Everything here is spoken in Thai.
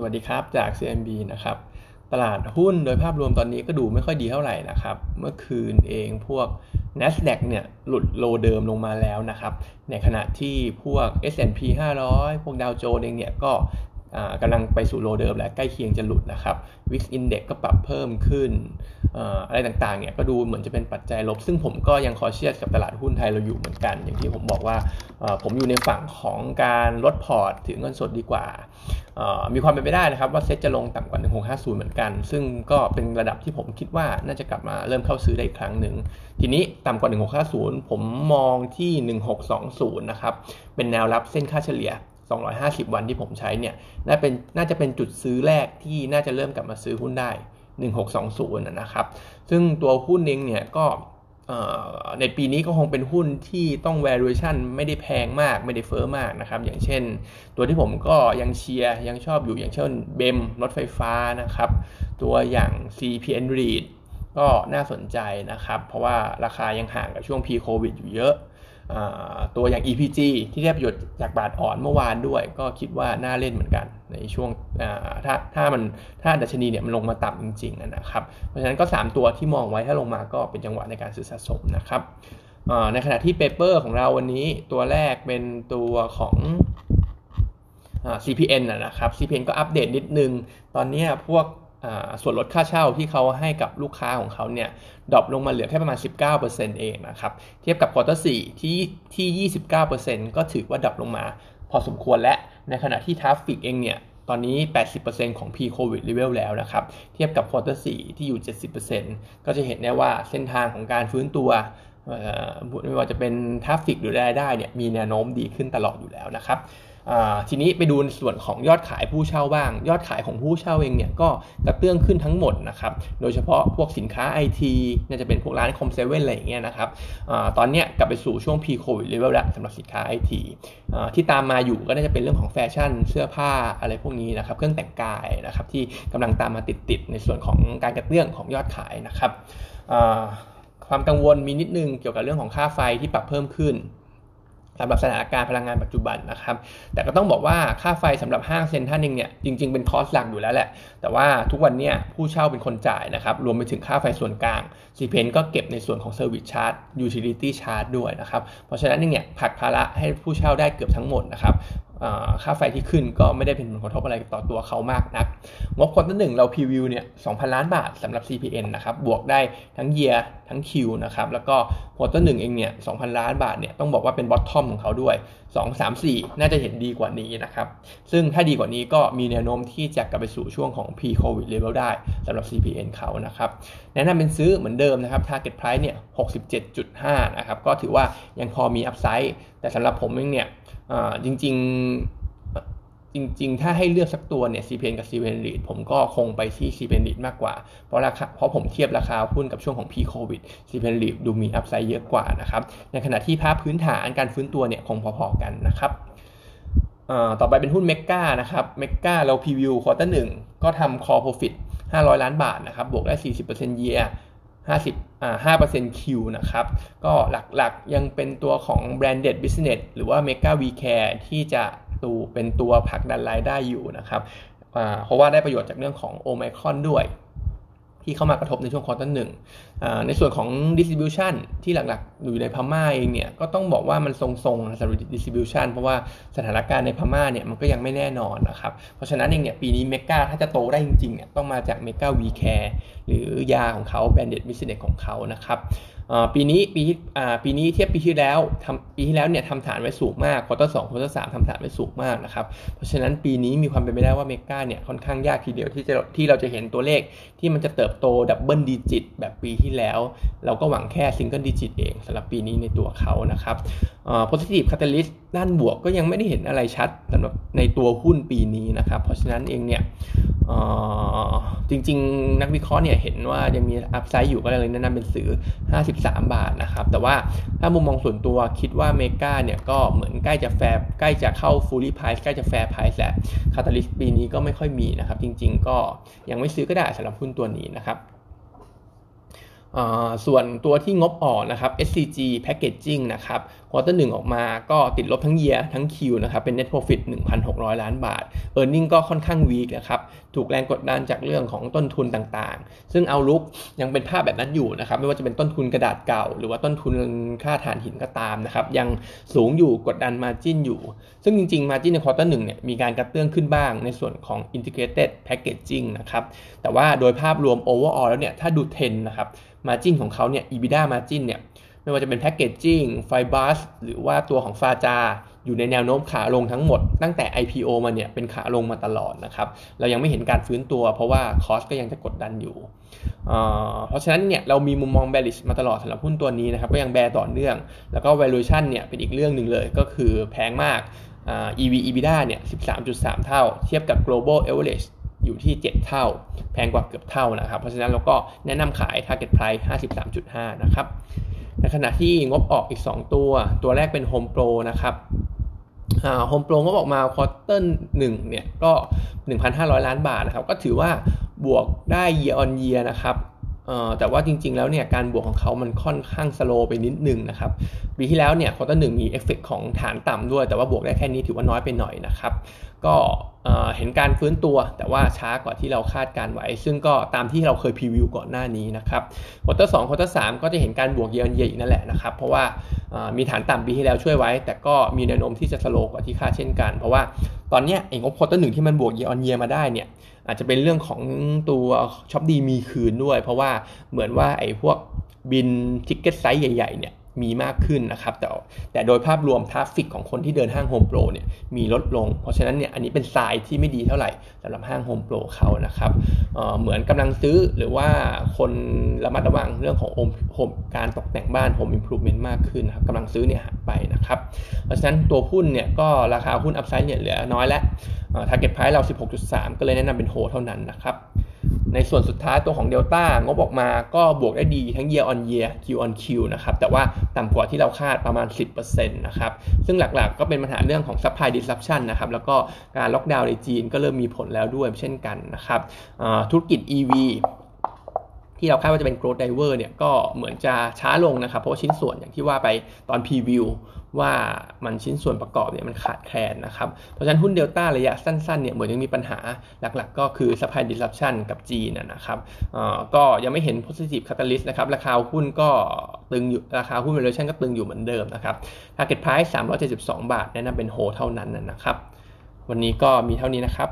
สวัสดีครับจาก CMB นะครับ ตลาดหุ้นโดยภาพรวมตอนนี้ก็ดูไม่ค่อยดีเท่าไหร่นะครับ เมื่อคืนเองพวก NASDAQ เนี่ยหลุดโลเดิมลงมาแล้วนะครับ ในขณะที่พวก S&P 500 พวกดาวโจนส์เองเนี่ยก็ กำลังไปสู่โลเดิมและใกล้เคียงจะหลุดนะครับ Wix Index ก็ปรับเพิ่มขึ้นอะไรต่างๆเนี่ยก็ดูเหมือนจะเป็นปัจจัยลบ ซึ่งผมก็ยังคอเชียสกับตลาดหุ้นไทยเราอยู่เหมือนกัน อย่างที่ผมบอกว่าผมอยู่ในฝั่งของการลดพอร์ตถือเงินสดดีกว่า มีความเป็นไปได้นะครับว่าเซ็ตจะลงต่ำกว่า 1650 เหมือนกัน ซึ่งก็เป็นระดับที่ผมคิดว่าน่าจะกลับมาเริ่มเข้าซื้อได้อีกครั้งหนึ่ง ทีนี้ต่ำกว่า 1650 ผมมองที่ 1620 นะครับ เป็นแนวรับเส้นค่าเฉลี่ย 250 วันที่ผมใช้เนี่ยน่าเป็นน่าจะเป็นจุดซื้อแรกที่น่าจะเริ่มกลับมาซื้อหุ้นได้ 1620นะครับ ซึ่งตัวหุ้นเองเนี่ยก็ในปีนี้ก็คงเป็นหุ้นที่ต้อง valuation ไม่ได้แพงมากไม่ได้เฟอ้อมากนะครับ อย่างเช่น ตัวที่ผมก็ยังเชียร์ยังชอบอยู่อย่างเช่นเบมรถไฟฟ้านะครับ ตัวอย่าง CPN REIT ก็น่าสนใจนะครับ เพราะว่าราคายังห่างกับช่วง pre-covid อยู่เยอะ ตัวอย่าง EPG ที่ได้ประโยชน์จากบาทอ่อนเมื่อวานด้วย ก็คิดว่าน่าเล่นเหมือนกัน ในช่วงถ้าถ้ามันถ้าดัชนีเนี่ยมันลงมาต่ำจริงๆนะครับ เพราะฉะนั้นก็ 3 ตัวที่มองไว้ถ้าลงมาก็เป็นจังหวะในการซื้อสะสมนะครับในขณะที่ paper ของเราวันนี้ตัวแรกเป็นตัวของ CPN นะครับ CPN ก็อัปเดตนิดนึง ตอนนี้พวก ส่วนลดค่าเช่าที่เขาให้กับลูกค้าของเขาเนี่ย drop ลงมาเหลือแค่ประมาณ 19%เองนะครับ เทียบกับ quarter 4ที่ที่ 29%ก็ถือว่า drop ลงมา พอสมควรและ ในขณะที่ traffic เองเนี่ยตอนนี้ 80%ของ pre-covid level แล้วนะครับ เทียบกับ quarter 4ที่อยู่ 70%ก็จะเห็นได้ว่าเส้นทางของการฟื้นตัว ไม่ว่าจะเป็น traffic หรือรายได้เนี่ยมีแนวโน้มดีขึ้นตลอดอยู่แล้วนะครับทีนี้ไปดูในส่วนของยอดขายผู้เช่าบ้าง ยอดขายของผู้เช่าเองเนี่ยก็กระเตื้องขึ้นทั้งหมดนะครับ โดยเฉพาะพวกสินค้าไอทีน่าจะเป็นพวกร้าน Com7อะไรอย่างเงี้ยนะครับอตอนเนี้ยกลับไปสู่ช่วง pre covid level แล้วสำหรับสินค้าไอทีที่ตามมาอยู่ก็น่าจะเป็นเรื่องของแฟชั่น เสื้อผ้าอะไรพวกนี้นะครับ เครื่องแต่งกายนะครับที่กำลังตามมาติดๆในส่วนของการกระเตื้องของยอดขายนะครับ ความกังวลมีนิดนึงเกี่ยวกับเรื่องของค่าไฟที่ปรับเพิ่มขึ้นสำหรับสถานการณ์พลังงานปัจจุบันนะครับ แต่ก็ต้องบอกว่าค่าไฟสำหรับห้างเซ็นทรัลเองเนี่ยจริง ๆ เป็น cost หลักอยู่แล้วแหละ แต่ว่าทุกวันนี้ผู้เช่าเป็นคนจ่ายนะครับ รวมไปถึงค่าไฟส่วนกลาง CPN ก็เก็บในส่วนของ service charge utility charge ด้วยนะครับ เพราะฉะนั้นเนี่ยผลักภาระให้ผู้เช่าได้เกือบทั้งหมดนะครับ ค่าไฟที่ขึ้นก็ไม่ได้เป็นผลกระทบอะไรต่อตัวเขามากนัก งบ quarter หนึ่งเรา preview เนี่ย 2,000 ล้านบาทสำหรับ CPN นะครับ บวกได้ทั้ง year ทั้ง Q นะครับ แล้วก็ quarter หนึ่งเองเนี่ย 2,000 ล้านบาทเนี่ย ต้องบอกว่าเป็น bottom ของเขาด้วย 2 3 4 น่าจะเห็นดีกว่านี้นะครับ ซึ่งถ้าดีกว่านี้ก็มีแนวโน้มที่จะกลับไปสู่ช่วงของ pre covid level ได้สำหรับ CPN เขานะครับ แนะนำเป็นซื้อเหมือนเดิมนะครับ target price เนี่ย 67.5 นะครับ ก็ถือว่ายังพอมีอัพไซด์แต่สำหรับผมเองเนี่ย จริงๆจริง ๆ ถ้าให้เลือกสักตัวเนี่ย CPN กับ CPN Lead ผมก็คงไปที่ CPN Lead มากกว่า เพราะราคาเพราะผมเทียบราคาหุ้นกับช่วงของ pre-covid CPN Lead ดูมีอัพไซด์เยอะกว่านะครับ ในขณะที่ภาพพื้นฐานการฟื้นตัวเนี่ยคงพอๆกันนะครับต่อไปเป็นหุ้นเมกานะครับ เมกาเรา preview quarter หนึ่งก็ทำ core profit 500 ล้านบาทนะครับ บวกได้ 40% year 50อ่า5% Q นะครับ ก็หลักๆยังเป็นตัวของ branded business หรือว่า Mega We Care ที่จะตูเป็นตัวผลักดันรายได้อยู่นะครับเพราะว่าได้ประโยชน์จากเรื่องของโอไมครอนด้วย ที่เข้ามากระทบในช่วง quarter หนึ่งในส่วนของ distribution ที่หลักๆ อยู่ในพม่าเองเนี่ยก็ต้องบอกว่ามันทรงๆสำหรับ distribution เพราะว่าสถานการณ์ในพม่าเนี่ยมันก็ยังไม่แน่นอนนะครับ เพราะฉะนั้นเองเนี่ยปีนี้เมกาถ้าจะโตได้จริงๆเนี่ยต้องมาจาก Mega We Care หรือยาของเขา branded business ของเขานะครับ ปีนี้ปีปีนี้เทียบปีที่แล้วทำปีที่แล้วเนี่ยทำฐานไว้สูงมาก quarter สอง quarter สามทำฐานไว้สูงมากนะครับเพราะฉะนั้นปีนี้มีความเป็นไปได้ว่าเมกาเนี่ยค่อนข้างยากทีเดียวที่จะที่เราจะเห็นตัวเลขที่มันจะเติบโต double digit แบบปีที่แล้ว เราก็หวังแค่ single digit เองสำหรับปีนี้ในตัวเขานะครับpositive catalyst ด้านบวกก็ยังไม่ได้เห็นอะไรชัดสำหรับในตัวหุ้นปีนี้นะครับเพราะฉะนั้นเองเนี่ย จริง ๆ นักวิเคราะห์เนี่ยเห็นว่ายังมี upside อยู่ก็เลยแนะนำเป็นซื้อ 53 บาทนะครับ แต่ว่าถ้ามุมมองส่วนตัวคิดว่าเมกาเนี่ยก็เหมือนใกล้จะแฟร์ใกล้จะเข้า fully price ใกล้จะ fair price แหละ catalyst ปีนี้ก็ไม่ค่อยมีนะครับ จริง ๆ ก็ยังไม่ซื้อก็ได้สำหรับหุ้นตัวนี้นะครับ ส่วนตัวที่งบออกนะครับ SCG Packaging นะครับ quarter หนึ่งออกมาก็ติดลบทั้ง year ทั้ง Q นะครับ เป็น net profit 1,600 ล้านบาท e a r n i n g ก็ค่อนข้าง weak นะครับ ถูกแรงกดดันจากเรื่องของต้นทุนต่างๆ ซึ่ง outlook ยังเป็นภาพแบบนั้นอยู่นะครับ ไม่ว่าจะเป็นต้นทุนกระดาษเก่า หรือว่าต้นทุนค่าถ่านหินก็ตามนะครับ ยังสูงอยู่กดดัน margin อยู่ ซึ่งจริงๆ margin ใน quarter หนึ่งเนี่ยมีการกระเตื้องขึ้นบ้างในส่วนของ integrated packaging นะครับแต่ว่าโดยภาพรวม overall แล้วเนี่ยถ้าดูเทนนะครับมาจิ้นของเขาเนี่ย EBITDA margin เนี่ย ไม่ว่าจะเป็นแพคเกจจิ้งไฟบัสหรือว่าตัวของฟาจา อยู่ในแนวโน้มขาลงทั้งหมด ตั้งแต่ IPO มาเนี่ย เป็นขาลงมาตลอดนะครับ เรายังไม่เห็นการฟื้นตัว เพราะว่าคอสก็ยังจะกดดันอยู่ เพราะฉะนั้นเนี่ย เรามีมุมมอง bearish มาตลอดสำหรับหุ้นตัวนี้นะครับ ก็ยังแบต่อเนื่อง แล้วก็ valuation เนี่ย เป็นอีกเรื่องหนึ่งเลย ก็คือแพงมาก EV EBITDA เนี่ย 13.3 เท่า เทียบกับ global average อยู่ที่ 7 เท่า แพงกว่าเกือบเท่านะครับ เพราะฉะนั้นเราก็แนะนำขาย target price 53.5 นะครับ ในขณะที่งบออกอีก 2 ตัว ตัวแรกเป็น Home Pro นะครับโฮมโปรงก็บอกมาควอเตอร์หนึ่งเนี่ยก็ 1,500 ล้านบาทนะครับ ก็ถือว่าบวกได้ year on year นะครับ แต่ว่าจริง ๆ แล้วเนี่ยการบวกของเขามันค่อนข้างสโลไปนิดนึงนะครับปีที่แล้วเนี่ย quarter หนึ่งมีเอฟเฟกของฐานต่ำด้วย แต่ว่าบวกได้แค่นี้ถือว่าน้อยไปหน่อยนะครับก็เห็นการฟื้นตัว แต่ว่าช้ากว่าที่เราคาดการณ์ไว้ ซึ่งก็ตามที่เราเคย preview ก่อนหน้านี้นะครับ quarter สอง quarter สามก็จะเห็นการบวกเยอะๆอีกนั่นแหละนะครับ เพราะว่ามีฐานต่ำปีที่แล้วช่วยไว้ แต่ก็มีแนวโน้มที่จะ slow กว่าที่คาดเช่นกัน เพราะว่าตอนนี้เองงบ quarter หนึ่งที่มันบวกเยออนเยียมาได้เนี่ย อาจจะเป็นเรื่องของตัวช็อปดีมีคืนด้วย เพราะว่าเหมือนว่าไอ้พวก big ticket size ใหญ่ๆเนี่ย มีมากขึ้นนะครับ แต่แต่โดยภาพรวม traffic ของคนที่เดินห้างโฮมโปรเนี่ยมีลดลง เพราะฉะนั้นเนี่ยอันนี้เป็นทรายที่ไม่ดีเท่าไหร่สำหรับห้างโฮมโปรเขานะครับเหมือนกำลังซื้อหรือว่าคนระมัดระวังเรื่องของ home การตกแต่งบ้าน home improvement มากขึ้นครับกำลังซื้อเนี่ยหายไปนะครับ เพราะฉะนั้นตัวหุ้นเนี่ยก็ราคาหุ้น upside เนี่ยเหลือน้อยแล้ว target price เรา 16.3 ก็เลยแนะนำเป็นโฮเท่านั้นนะครับ ในส่วนสุดท้ายตัวของเดลต้างบออกมาก็บวกได้ดีทั้ง year on year Q on Q นะครับ แต่ว่าต่ำกว่าที่เราคาดประมาณ 10%นะครับ ซึ่งหลักๆก็เป็นปัญหาเรื่องของ supply disruption นะครับ แล้วก็การล็อกดาวน์ในจีนก็เริ่มมีผลแล้วด้วยเช่นกันนะครับธุรกิจ EV ที่เราคาดว่าจะเป็น growth driver เนี่ยก็เหมือนจะช้าลงนะครับ เพราะชิ้นส่วนอย่างที่ว่าไปตอนพรีวิวว่ามันชิ้นส่วนประกอบเนี่ยมันขาดแคลนนะครับ เพราะฉะนั้นหุ้นเดลต้าระยะสั้นๆเนี่ยเหมือนยังมีปัญหาหลักๆ ก็คือ supply disruption กับจีนนะครับก็ยังไม่เห็น positive catalyst นะครับ ราคาหุ้นก็ตึงอยู่ราคาหุ้น valuation ก็ตึงอยู่เหมือนเดิมนะครับ target price 372 บาทแนะนำเป็นโฮเท่านั้นนะครับ วันนี้ก็มีเท่านี้นะครับ